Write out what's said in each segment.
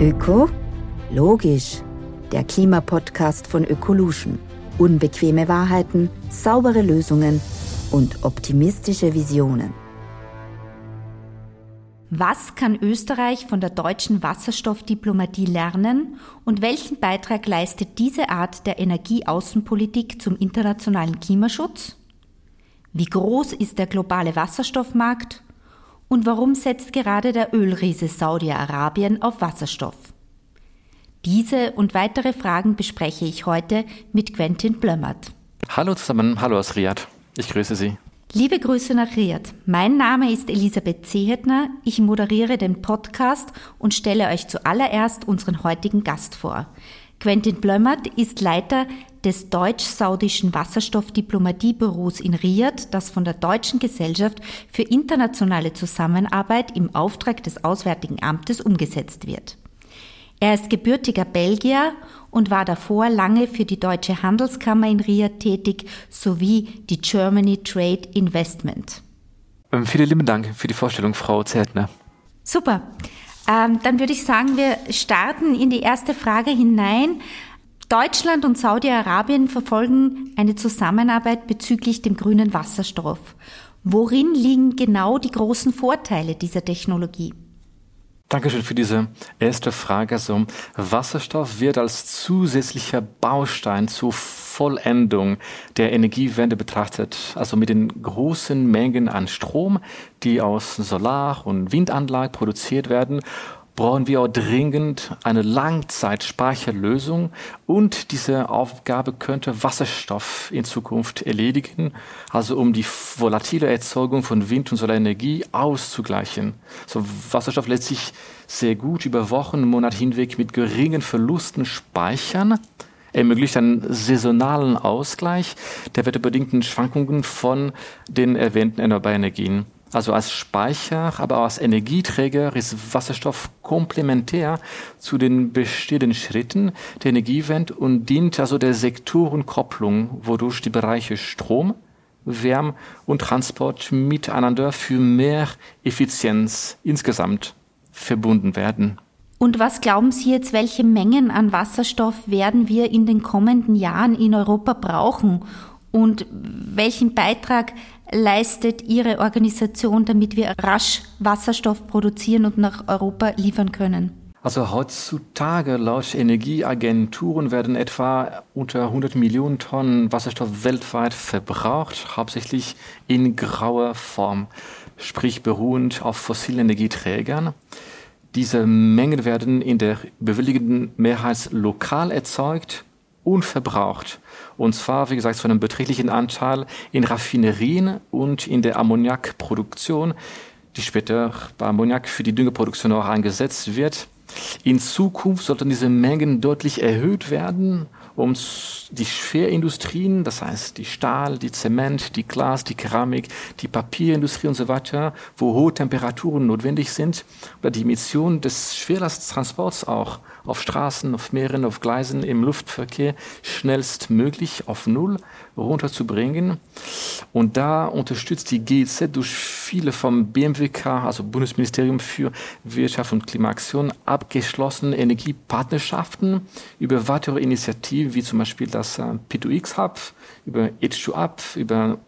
Öko? Logisch. Der Klimapodcast von Ökolution. Unbequeme Wahrheiten, saubere Lösungen und optimistische Visionen. Was kann Österreich von der deutschen Wasserstoffdiplomatie lernen und welchen Beitrag leistet diese Art der Energieaußenpolitik zum internationalen Klimaschutz? Wie groß ist der globale Wasserstoffmarkt und warum setzt gerade der Ölriese Saudi-Arabien auf Wasserstoff? Diese und weitere Fragen bespreche ich heute mit Quentin Blömmert. Hallo zusammen, hallo aus Riyadh. Ich grüße Sie. Liebe Grüße nach Riyadh. Mein Name ist Elisabeth Zehetner. Ich moderiere den Podcast und stelle euch zuallererst unseren heutigen Gast vor. Quentin Blömmert ist Leiter des deutsch-saudischen Wasserstoffdiplomatiebüros in Riyadh, das von der Deutschen Gesellschaft für internationale Zusammenarbeit im Auftrag des Auswärtigen Amtes umgesetzt wird. Er ist gebürtiger Belgier und war davor lange für die Deutsche Handelskammer in Riyadh tätig sowie die Germany Trade Investment. Ähm, vielen lieben Dank für die Vorstellung, Frau Zeltner. Super. Ähm, dann würde ich sagen, wir starten in die erste Frage hinein. Deutschland und Saudi-Arabien verfolgen eine Zusammenarbeit bezüglich dem grünen Wasserstoff. Worin liegen genau die großen Vorteile dieser Technologie? Dankeschön für diese erste Frage. Also Wasserstoff wird als zusätzlicher Baustein zur Vollendung der Energiewende betrachtet. Also mit den großen Mengen an Strom, die aus Solar- und Windanlagen produziert werden brauchen wir auch dringend eine Langzeitspeicherlösung und diese Aufgabe könnte Wasserstoff in Zukunft erledigen, also um die volatile Erzeugung von Wind- und Solarenergie auszugleichen. So Wasserstoff lässt sich sehr gut über Wochen, Monate hinweg mit geringen Verlusten speichern ermöglicht einen saisonalen Ausgleich der wetterbedingten Schwankungen von den erwähnten erneuerbaren Energien. Also als Speicher, aber auch als Energieträger ist Wasserstoff komplementär zu den bestehenden Schritten der Energiewende und dient also der Sektorenkopplung, wodurch die Bereiche Strom, Wärme und Transport miteinander für mehr Effizienz insgesamt verbunden werden. Und was glauben Sie jetzt, welche Mengen an Wasserstoff werden wir in den kommenden Jahren in Europa brauchen? Und welchen Beitrag leistet Ihre Organisation, damit wir rasch Wasserstoff produzieren und nach Europa liefern können? Also heutzutage laut Energieagenturen werden etwa unter 100 Millionen Tonnen Wasserstoff weltweit verbraucht, hauptsächlich in grauer Form, sprich beruhend auf fossilen Energieträgern. Diese Mengen werden in der bewilligenden Mehrheit lokal erzeugt und verbraucht. Und zwar, wie gesagt, zu einem beträchtlichen Anteil in Raffinerien und in der Ammoniakproduktion, die später bei Ammoniak für die Düngeproduktion auch eingesetzt wird. In Zukunft sollten diese Mengen deutlich erhöht werden, um die Schwerindustrien, das heißt die Stahl, die Zement, die Glas, die Keramik, die Papierindustrie und so weiter, wo hohe Temperaturen notwendig sind, oder die Emission des Schwerlasttransports auch auf Straßen, auf Meeren, auf Gleisen, im Luftverkehr schnellstmöglich auf Null runterzubringen. Und da unterstützt die GEZ durch viele vom BMWK, also Bundesministerium für Wirtschaft und Klimaaktion, abgeschlossene Energiepartnerschaften über weitere Initiativen, wie zum Beispiel das äh, P2X Hub, über H2Up, über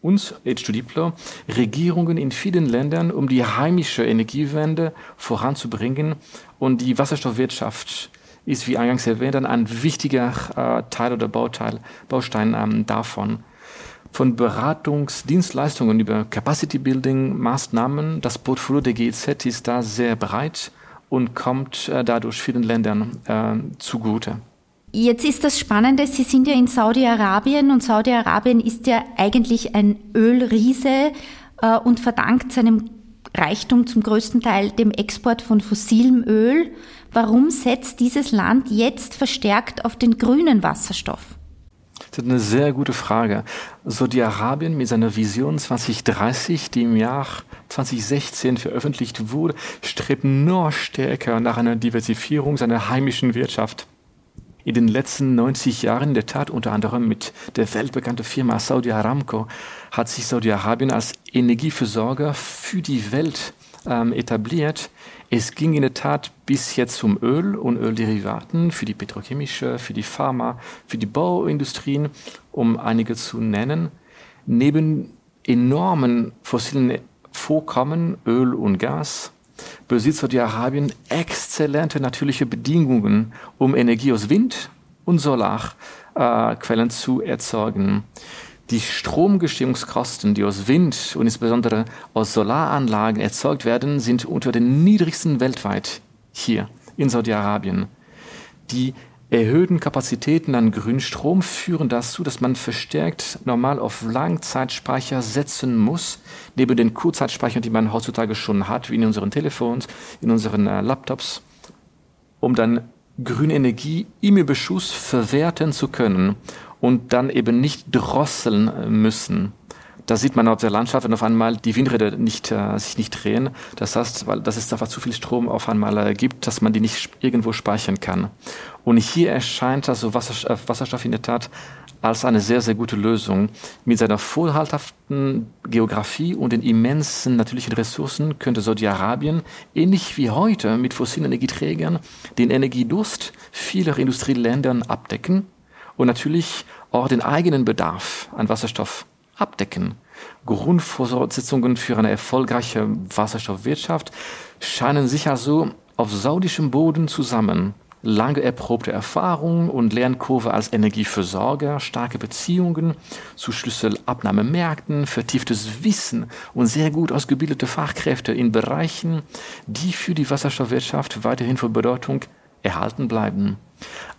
uns, H2Diplo, Regierungen in vielen Ländern, um die heimische Energiewende voranzubringen. Und die Wasserstoffwirtschaft ist, wie eingangs erwähnt, ein wichtiger äh, Teil oder Bauteil, Baustein ähm, davon. Von Beratungsdienstleistungen über Capacity Building Maßnahmen, das Portfolio der GEZ ist da sehr breit und kommt äh, dadurch vielen Ländern äh, zugute. Jetzt ist das Spannende, Sie sind ja in Saudi-Arabien und Saudi-Arabien ist ja eigentlich ein Ölriese äh, und verdankt seinem Reichtum zum größten Teil dem Export von fossilem Öl. Warum setzt dieses Land jetzt verstärkt auf den grünen Wasserstoff? Das ist eine sehr gute Frage. Saudi-Arabien mit seiner Vision 2030, die im Jahr 2016 veröffentlicht wurde, strebt noch stärker nach einer Diversifizierung seiner heimischen Wirtschaft in den letzten 90 Jahren, in der Tat unter anderem mit der weltbekannten Firma Saudi Aramco, hat sich Saudi-Arabien als Energieversorger für die Welt ähm, etabliert. Es ging in der Tat bis jetzt um Öl und Ölderivaten für die petrochemische, für die Pharma, für die Bauindustrien, um einige zu nennen. Neben enormen fossilen Vorkommen, Öl und Gas, besitzt Saudi-Arabien exzellente natürliche Bedingungen, um Energie aus Wind und Solarquellen äh, zu erzeugen. Die Stromgestimmungskosten, die aus Wind und insbesondere aus Solaranlagen erzeugt werden, sind unter den niedrigsten weltweit hier in Saudi-Arabien. Die erhöhten Kapazitäten an Grünstrom führen dazu, dass man verstärkt normal auf Langzeitspeicher setzen muss, neben den Kurzzeitspeichern, die man heutzutage schon hat, wie in unseren Telefons, in unseren äh, Laptops, um dann grüne Energie im Überschuss verwerten zu können und dann eben nicht drosseln müssen. Da sieht man auf der Landschaft, wenn auf einmal die Windräder nicht, äh, sich nicht drehen. Das heißt, weil das ist einfach zu viel Strom auf einmal äh, gibt, dass man die nicht irgendwo speichern kann. Und hier erscheint also Wasserstoff, äh, Wasserstoff in der Tat als eine sehr, sehr gute Lösung. Mit seiner vorhalthaften Geografie und den immensen natürlichen Ressourcen könnte Saudi-Arabien, ähnlich wie heute mit fossilen Energieträgern, den Energiedurst vieler Industrieländern abdecken und natürlich auch den eigenen Bedarf an Wasserstoff abdecken. Grundvoraussetzungen für eine erfolgreiche Wasserstoffwirtschaft scheinen sich also auf saudischem Boden zusammen. Lange erprobte Erfahrung und Lernkurve als Energieversorger, starke Beziehungen zu Schlüsselabnahmemärkten, vertieftes Wissen und sehr gut ausgebildete Fachkräfte in Bereichen, die für die Wasserstoffwirtschaft weiterhin von Bedeutung erhalten bleiben.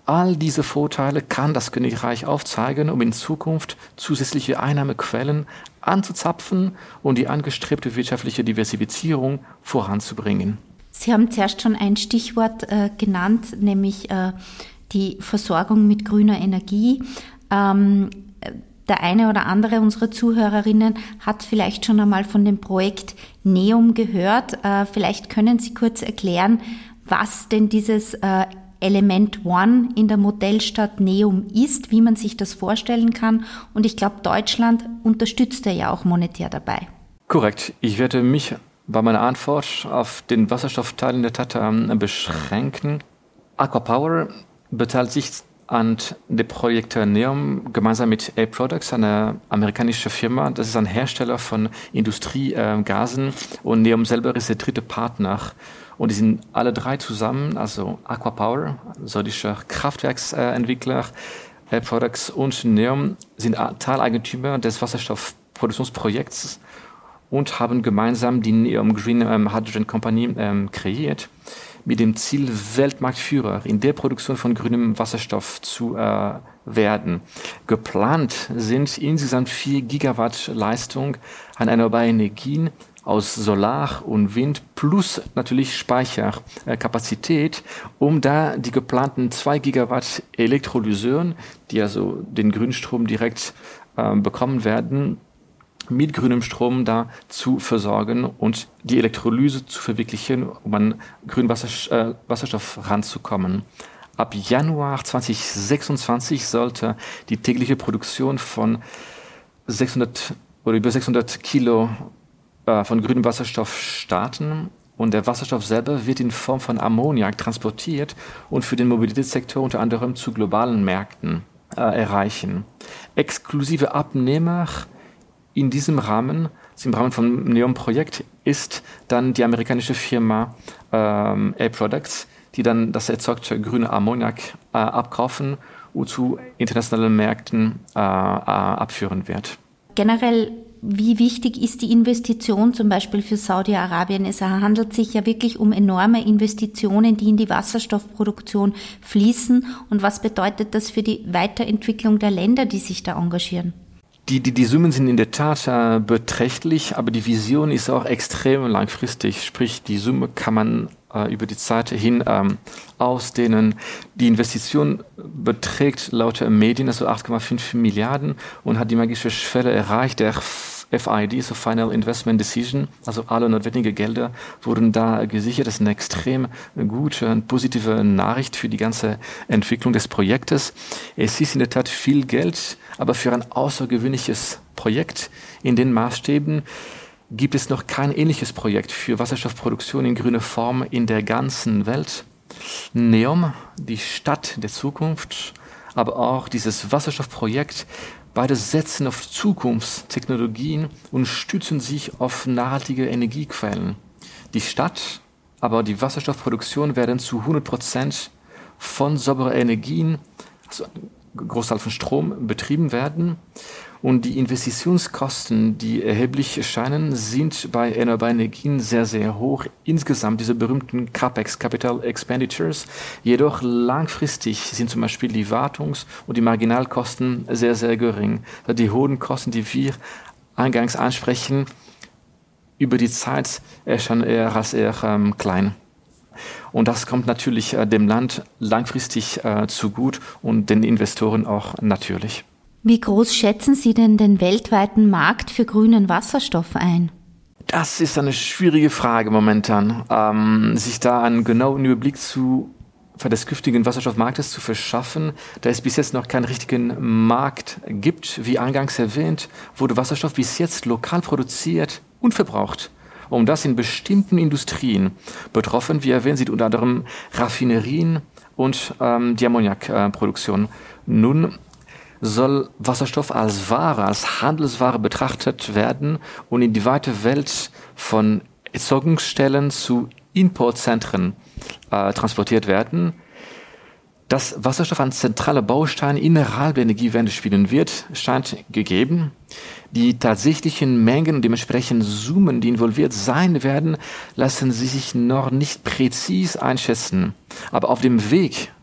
All diese Vorteile kann das Königreich aufzeigen, um in Zukunft zusätzliche Einnahmequellen anzuzapfen und die angestrebte wirtschaftliche Diversifizierung voranzubringen. Sie haben zuerst schon ein Stichwort äh, genannt, nämlich äh, die Versorgung mit grüner Energie. Ähm, der eine oder andere unserer Zuhörerinnen hat vielleicht schon einmal von dem Projekt NEOM gehört. Äh, vielleicht können Sie kurz erklären, was denn dieses äh, Element One in der Modellstadt Neum ist, wie man sich das vorstellen kann. Und ich glaube, Deutschland unterstützt ja auch monetär dabei. Korrekt. Ich werde mich bei meiner Antwort auf den Wasserstoffteil in der Tat ähm, beschränken. Aquapower beteiligt sich an dem Projekt Neom gemeinsam mit A Products, eine amerikanische Firma. Das ist ein Hersteller von Industriegasen und Neom selber ist der dritte Partner und die sind alle drei zusammen, also Aquapower, solcher Kraftwerksentwickler, Air Products und Neom, sind Teileigentümer des Wasserstoffproduktionsprojekts und haben gemeinsam die Neom Green ähm, Hydrogen Company ähm, kreiert, mit dem Ziel, Weltmarktführer in der Produktion von grünem Wasserstoff zu äh, werden. Geplant sind insgesamt vier Gigawatt Leistung an erneuerbaren Energien aus Solar und Wind plus natürlich Speicherkapazität, um da die geplanten zwei Gigawatt Elektrolyseuren, die also den Grünstrom direkt äh, bekommen werden, mit grünem Strom da zu versorgen und die Elektrolyse zu verwirklichen, um an grünen Wasser, äh, Wasserstoff ranzukommen. Ab Januar 2026 sollte die tägliche Produktion von 600 oder über 600 Kilo äh, von grünem Wasserstoff starten. Und der Wasserstoff selber wird in Form von Ammoniak transportiert und für den Mobilitätssektor unter anderem zu globalen Märkten äh, erreichen. Exklusive Abnehmer in diesem Rahmen, im Rahmen vom Neon-Projekt, ist dann die amerikanische Firma ähm, Air Products, die dann das erzeugte grüne Ammoniak äh, abkaufen und zu internationalen Märkten äh, äh abführen wird. Generell wie wichtig ist die Investition zum Beispiel für Saudi-Arabien? Es handelt sich ja wirklich um enorme Investitionen, die in die Wasserstoffproduktion fließen. Und was bedeutet das für die Weiterentwicklung der Länder, die sich da engagieren? Die, die, die Summen sind in der Tat äh, beträchtlich, aber die Vision ist auch extrem langfristig. Sprich, die Summe kann man äh, über die Zeit hin ähm, ausdehnen. Die Investition beträgt laut Medien also 8,5 Milliarden und hat die magische Schwelle erreicht, der FID, so Final Investment Decision, also alle notwendigen Gelder wurden da gesichert. Das ist eine extrem gute und positive Nachricht für die ganze Entwicklung des Projektes. Es ist in der Tat viel Geld, aber für ein außergewöhnliches Projekt in den Maßstäben gibt es noch kein ähnliches Projekt für Wasserstoffproduktion in grüner Form in der ganzen Welt. NEOM, die Stadt der Zukunft, aber auch dieses Wasserstoffprojekt, beide setzen auf Zukunftstechnologien und stützen sich auf nachhaltige Energiequellen. Die Stadt, aber die Wasserstoffproduktion werden zu 100 Prozent von sauberen Energien, also Großteil von Strom, betrieben werden. Und die Investitionskosten, die erheblich erscheinen, sind bei erneuerbaren Energien sehr, sehr hoch. Insgesamt diese berühmten CAPEX, Capital Expenditures. Jedoch langfristig sind zum Beispiel die Wartungs- und die Marginalkosten sehr, sehr gering. Die hohen Kosten, die wir eingangs ansprechen, über die Zeit erscheinen eher als eher ähm, klein. Und das kommt natürlich äh, dem Land langfristig äh, zu gut und den Investoren auch natürlich. Wie groß schätzen Sie denn den weltweiten Markt für grünen Wasserstoff ein? Das ist eine schwierige Frage momentan, ähm, sich da einen genauen Überblick zu des künftigen Wasserstoffmarktes zu verschaffen, da es bis jetzt noch keinen richtigen Markt gibt. Wie eingangs erwähnt, wurde Wasserstoff bis jetzt lokal produziert und verbraucht. Um das in bestimmten Industrien betroffen, wie erwähnt, sind unter anderem Raffinerien und ähm, die Ammoniakproduktion. Nun soll Wasserstoff als Ware, als Handelsware betrachtet werden und in die weite Welt von Erzeugungsstellen zu Importzentren äh, transportiert werden. Dass Wasserstoff ein zentraler Baustein innerhalb der Energiewende spielen wird, scheint gegeben. Die tatsächlichen Mengen und dementsprechend Summen, die involviert sein werden, lassen sich noch nicht präzis einschätzen. Aber auf dem Weg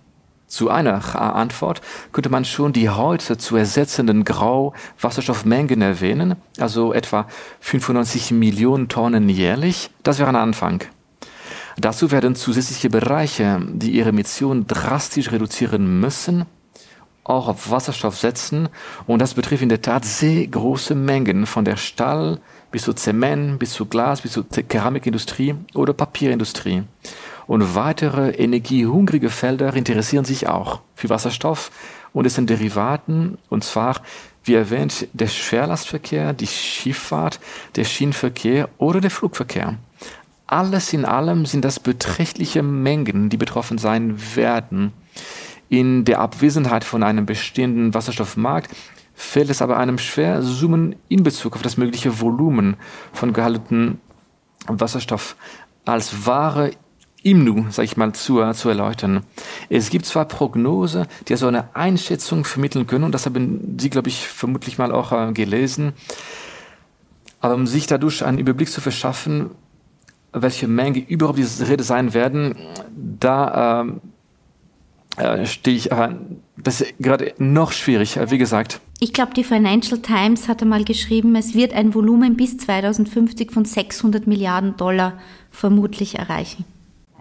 zu einer Antwort könnte man schon die heute zu ersetzenden Grau-Wasserstoffmengen erwähnen, also etwa 95 Millionen Tonnen jährlich. Das wäre ein Anfang. Dazu werden zusätzliche Bereiche, die ihre Emissionen drastisch reduzieren müssen, auch auf Wasserstoff setzen. Und das betrifft in der Tat sehr große Mengen, von der Stahl bis zu Zement, bis zu Glas, bis zur Keramikindustrie oder Papierindustrie. Und weitere energiehungrige Felder interessieren sich auch für Wasserstoff und dessen Derivaten, und zwar, wie erwähnt, der Schwerlastverkehr, die Schifffahrt, der Schienenverkehr oder der Flugverkehr. Alles in allem sind das beträchtliche Mengen, die betroffen sein werden. In der Abwesenheit von einem bestehenden Wasserstoffmarkt fällt es aber einem schwer, Summen in Bezug auf das mögliche Volumen von gehaltenen Wasserstoff als Ware im Nu, sag ich mal, zu, zu erläutern. Es gibt zwar Prognose, die so eine Einschätzung vermitteln können, und das haben Sie, glaube ich, vermutlich mal auch äh, gelesen, aber um sich dadurch einen Überblick zu verschaffen, welche Menge überhaupt diese Rede sein werden, da äh, äh, stehe ich, das ist gerade noch schwierig, äh, wie gesagt. Ich glaube, die Financial Times hatte mal geschrieben, es wird ein Volumen bis 2050 von 600 Milliarden Dollar vermutlich erreichen.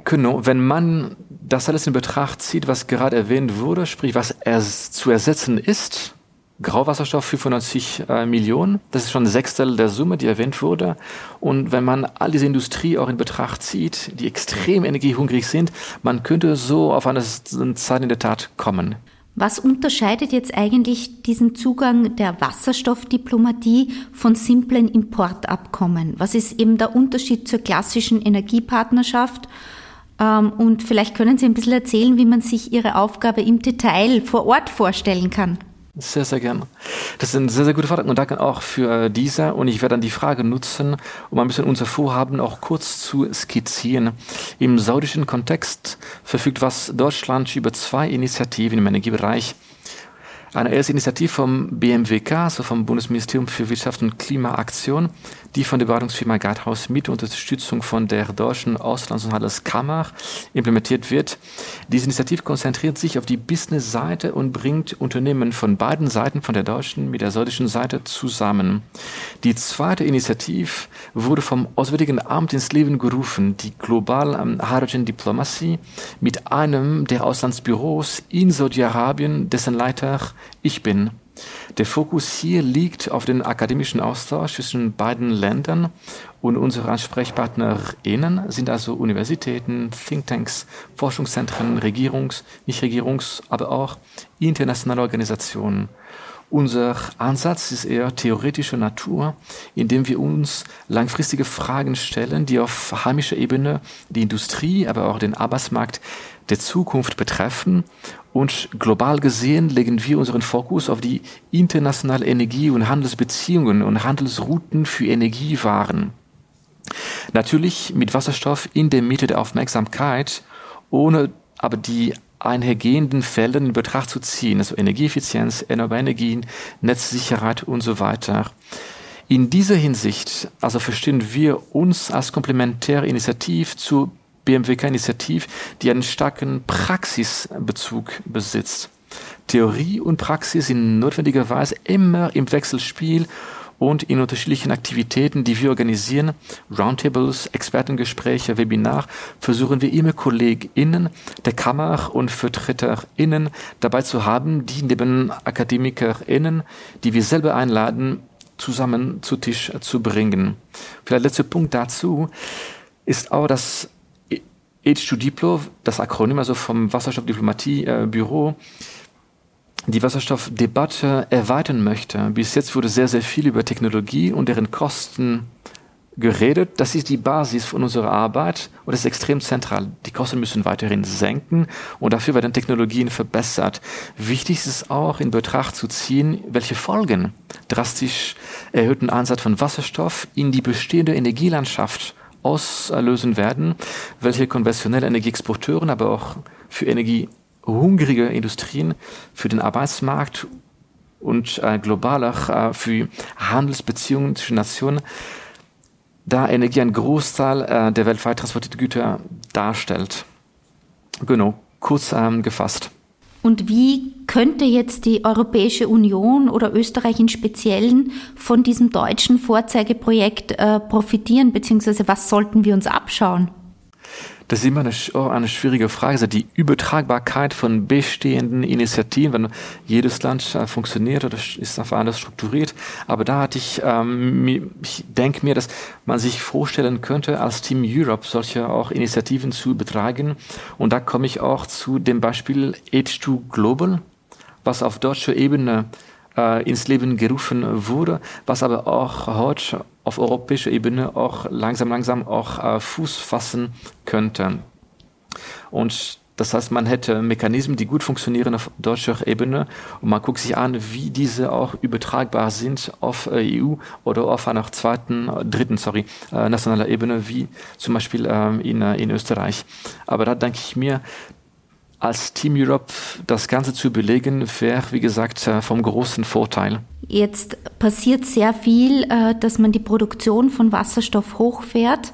Genau, wenn man das alles in Betracht zieht, was gerade erwähnt wurde, sprich was er zu ersetzen ist, Grauwasserstoff 95 äh, Millionen, das ist schon ein Sechstel der Summe, die erwähnt wurde. Und wenn man all diese Industrie auch in Betracht zieht, die extrem energiehungrig sind, man könnte so auf eine Zeit in der Tat kommen. Was unterscheidet jetzt eigentlich diesen Zugang der Wasserstoffdiplomatie von simplen Importabkommen? Was ist eben der Unterschied zur klassischen Energiepartnerschaft? Ähm, und vielleicht können Sie ein bisschen erzählen, wie man sich Ihre Aufgabe im Detail vor Ort vorstellen kann. Sehr, sehr gerne. Das ist eine sehr, sehr gute Frage und danke auch für diese. Und ich werde dann die Frage nutzen, um ein bisschen unser Vorhaben auch kurz zu skizzieren. Im saudischen Kontext verfügt was Deutschland über zwei Initiativen im Energiebereich eine erste Initiative vom BMWK, also vom Bundesministerium für Wirtschaft und Klimaaktion, die von der Beratungsfirma Guidehouse mit Unterstützung von der deutschen Auslands- und Handelskammer implementiert wird. Diese Initiative konzentriert sich auf die Business-Seite und bringt Unternehmen von beiden Seiten, von der deutschen mit der saudischen Seite zusammen. Die zweite Initiative wurde vom Auswärtigen Amt ins Leben gerufen, die Global Hydrogen Diplomacy, mit einem der Auslandsbüros in Saudi-Arabien, dessen Leiter ich bin. Der Fokus hier liegt auf den akademischen Austausch zwischen beiden Ländern und unsere AnsprechpartnerInnen sind also Universitäten, Thinktanks, Forschungszentren, Regierungs-, Nichtregierungs-, aber auch internationale Organisationen. Unser Ansatz ist eher theoretischer Natur, indem wir uns langfristige Fragen stellen, die auf heimischer Ebene die Industrie, aber auch den Arbeitsmarkt der Zukunft betreffen. Und global gesehen legen wir unseren Fokus auf die internationale Energie- und Handelsbeziehungen und Handelsrouten für Energiewaren. Natürlich mit Wasserstoff in der Mitte der Aufmerksamkeit, ohne aber die einhergehenden Felder in Betracht zu ziehen, also Energieeffizienz, erneuerbare Energien, Netzsicherheit und so weiter. In dieser Hinsicht, also verstehen wir uns als komplementäre Initiative zur BMWK-Initiative, die einen starken Praxisbezug besitzt. Theorie und Praxis sind notwendigerweise immer im Wechselspiel und in unterschiedlichen Aktivitäten, die wir organisieren, Roundtables, Expertengespräche, Webinar, versuchen wir immer KollegInnen der Kammer und VertreterInnen dabei zu haben, die neben AkademikerInnen, die wir selber einladen, zusammen zu Tisch zu bringen. Vielleicht letzter Punkt dazu ist auch, dass H2Diplo, das Akronym also vom Wasserstoffdiplomatie-Büro, äh, die Wasserstoffdebatte erweitern möchte. Bis jetzt wurde sehr, sehr viel über Technologie und deren Kosten geredet. Das ist die Basis von unserer Arbeit und das ist extrem zentral. Die Kosten müssen weiterhin senken und dafür werden Technologien verbessert. Wichtig ist es auch in Betracht zu ziehen, welche Folgen drastisch erhöhten Einsatz von Wasserstoff in die bestehende Energielandschaft auslösen werden, welche konventionelle Energieexporteuren, aber auch für Energie hungrige Industrien für den Arbeitsmarkt und äh, global auch äh, für Handelsbeziehungen zwischen Nationen, da Energie ein Großteil äh, der weltweit transportierten Güter darstellt. Genau, kurz ähm, gefasst. Und wie könnte jetzt die Europäische Union oder Österreich im Speziellen von diesem deutschen Vorzeigeprojekt äh, profitieren, beziehungsweise was sollten wir uns abschauen? Das ist immer eine, oh, eine schwierige Frage, also die Übertragbarkeit von bestehenden Initiativen, wenn jedes Land äh, funktioniert oder ist einfach anders strukturiert. Aber da hatte ich, ähm, ich denke mir, dass man sich vorstellen könnte, als Team Europe solche auch Initiativen zu betragen. Und da komme ich auch zu dem Beispiel H2 Global, was auf deutscher Ebene äh, ins Leben gerufen wurde, was aber auch heute auf europäischer Ebene auch langsam, langsam auch äh, Fuß fassen könnte. Und das heißt, man hätte Mechanismen, die gut funktionieren auf deutscher Ebene und man guckt sich an, wie diese auch übertragbar sind auf äh, EU oder auf einer zweiten, dritten, sorry, äh, nationaler Ebene, wie zum Beispiel ähm, in, äh, in Österreich. Aber da denke ich mir, als Team Europe das Ganze zu belegen, wäre, wie gesagt, äh, vom großen Vorteil. Jetzt passiert sehr viel, äh, dass man die Produktion von Wasserstoff hochfährt.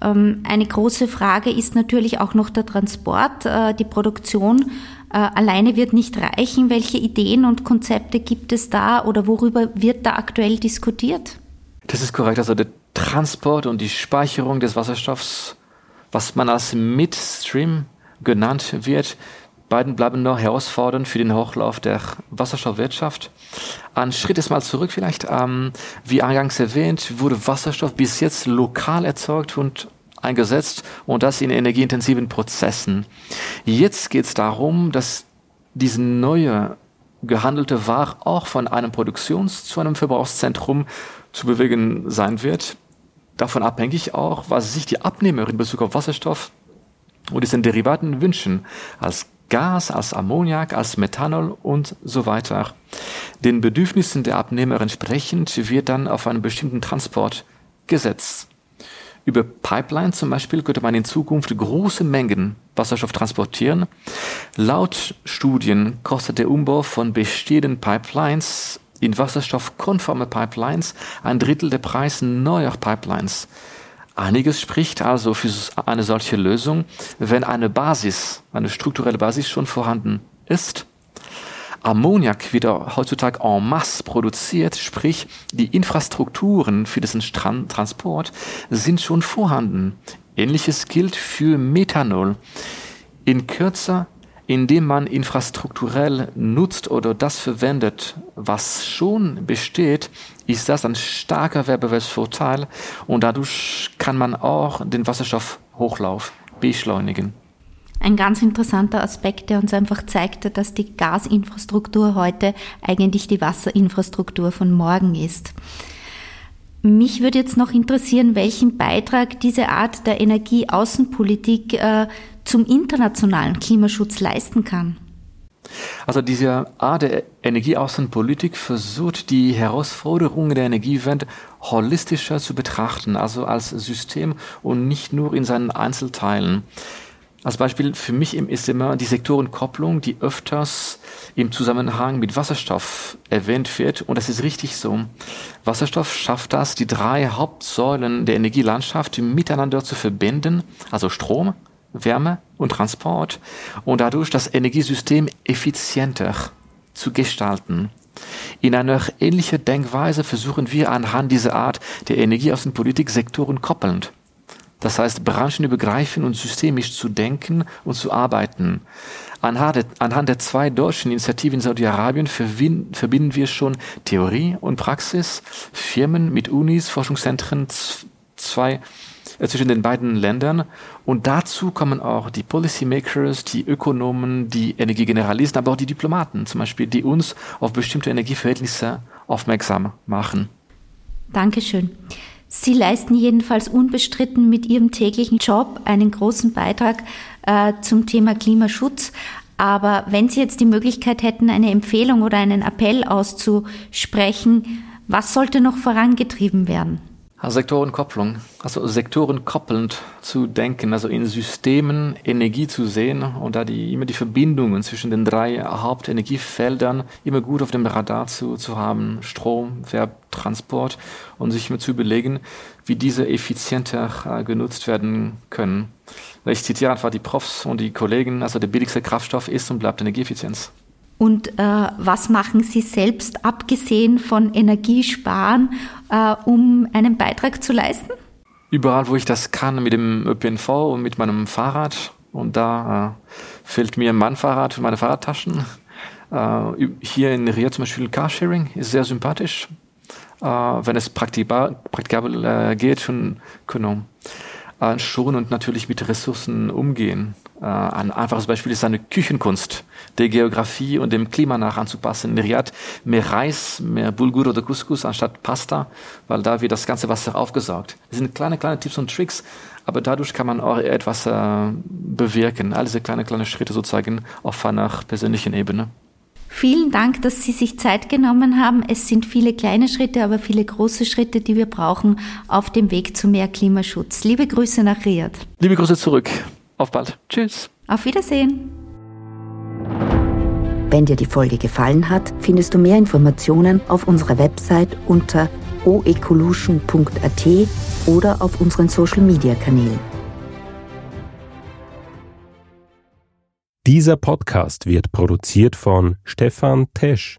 Ähm, eine große Frage ist natürlich auch noch der Transport. Äh, die Produktion alleine wird nicht reichen. Welche Ideen und Konzepte gibt es da oder worüber wird da aktuell diskutiert? Das ist korrekt. Also der Transport und die Speicherung des Wasserstoffs, was man als Midstream genannt wird. Beiden bleiben noch herausfordernd für den Hochlauf der Wasserstoffwirtschaft. Ein Schritt ist mal zurück vielleicht. Ähm, wie eingangs erwähnt, wurde Wasserstoff bis jetzt lokal erzeugt und eingesetzt und das in energieintensiven Prozessen. Jetzt geht es darum, dass diese neue gehandelte Ware auch von einem Produktions- zu einem Verbrauchszentrum zu bewegen sein wird. Davon abhängig auch, was sich die Abnehmer in Bezug auf Wasserstoff und diesen Derivaten wünschen, als Gas, als Ammoniak, als Methanol und so weiter. Den Bedürfnissen der Abnehmer entsprechend wird dann auf einen bestimmten Transport gesetzt. Über Pipeline zum Beispiel könnte man in Zukunft große Mengen Wasserstoff transportieren. Laut Studien kostet der Umbau von bestehenden Pipelines in wasserstoffkonforme Pipelines ein Drittel der Preise neuer Pipelines. Einiges spricht also für eine solche Lösung, wenn eine Basis, eine strukturelle Basis schon vorhanden ist. Ammoniak wird heutzutage en masse produziert, sprich die Infrastrukturen für diesen Strand Transport sind schon vorhanden. Ähnliches gilt für Methanol. In kürzer indem man infrastrukturell nutzt oder das verwendet, was schon besteht, ist das ein starker Wettbewerbsvorteil und dadurch kann man auch den Wasserstoffhochlauf beschleunigen. Ein ganz interessanter Aspekt, der uns einfach zeigte, dass die Gasinfrastruktur heute eigentlich die Wasserinfrastruktur von morgen ist. Mich würde jetzt noch interessieren, welchen Beitrag diese Art der Energieaußenpolitik äh, zum internationalen Klimaschutz leisten kann. Also diese Art der Energieaußenpolitik versucht die Herausforderungen der Energiewende holistischer zu betrachten, also als System und nicht nur in seinen Einzelteilen. Als Beispiel für mich ist immer die Sektorenkopplung, die öfters im Zusammenhang mit Wasserstoff erwähnt wird. Und das ist richtig so. Wasserstoff schafft das, die drei Hauptsäulen der Energielandschaft miteinander zu verbinden, also Strom, Wärme und Transport und dadurch das Energiesystem effizienter zu gestalten. In einer ähnlichen Denkweise versuchen wir anhand dieser Art der Energieaußenpolitik Sektoren koppelnd. Das heißt, branchenübergreifend und systemisch zu denken und zu arbeiten. Anhand, der zwei deutschen Initiativen in Saudi-Arabien verbinden wir schon Theorie und Praxis, Firmen mit Unis, Forschungszentren, zwei zwischen den beiden Ländern. Und dazu kommen auch die Policymakers, die Ökonomen, die Energiegeneralisten, aber auch die Diplomaten zum Beispiel, die uns auf bestimmte Energieverhältnisse aufmerksam machen. Dankeschön. Sie leisten jedenfalls unbestritten mit Ihrem täglichen Job einen großen Beitrag äh, zum Thema Klimaschutz. Aber wenn Sie jetzt die Möglichkeit hätten, eine Empfehlung oder einen Appell auszusprechen, was sollte noch vorangetrieben werden? Sektorenkopplung, also sektorenkoppelnd zu denken, also in Systemen Energie zu sehen und da die, immer die Verbindungen zwischen den drei Hauptenergiefeldern immer gut auf dem Radar zu, zu haben, Strom, Verb, Transport und sich immer zu überlegen, wie diese effizienter äh, genutzt werden können. Ich zitiere einfach die Profs und die Kollegen, also der billigste Kraftstoff ist und bleibt Energieeffizienz. Und äh, was machen Sie selbst, abgesehen von Energiesparen, äh, um einen Beitrag zu leisten? Überall, wo ich das kann, mit dem ÖPNV und mit meinem Fahrrad. Und da äh, fehlt mir mein Fahrrad und meine Fahrradtaschen. Äh, hier in Ria zum Beispiel Carsharing ist sehr sympathisch, äh, wenn es praktikabel äh, geht. Und, genau äh, schon und natürlich mit Ressourcen umgehen. Äh, ein einfaches Beispiel ist eine Küchenkunst, der Geografie und dem Klima nach anzupassen. In Riyadh mehr Reis, mehr Bulgur oder Couscous anstatt Pasta, weil da wird das ganze Wasser aufgesaugt. Das sind kleine, kleine Tipps und Tricks, aber dadurch kann man auch etwas äh, bewirken. All diese kleine, kleine Schritte sozusagen auf einer persönlichen Ebene. Vielen Dank, dass Sie sich Zeit genommen haben. Es sind viele kleine Schritte, aber viele große Schritte, die wir brauchen auf dem Weg zu mehr Klimaschutz. Liebe Grüße nach Riyadh. Liebe Grüße zurück. Auf bald. Tschüss. Auf Wiedersehen. Wenn dir die Folge gefallen hat, findest du mehr Informationen auf unserer Website unter oecolution.at oder auf unseren Social Media Kanälen. Dieser Podcast wird produziert von Stefan Tesch.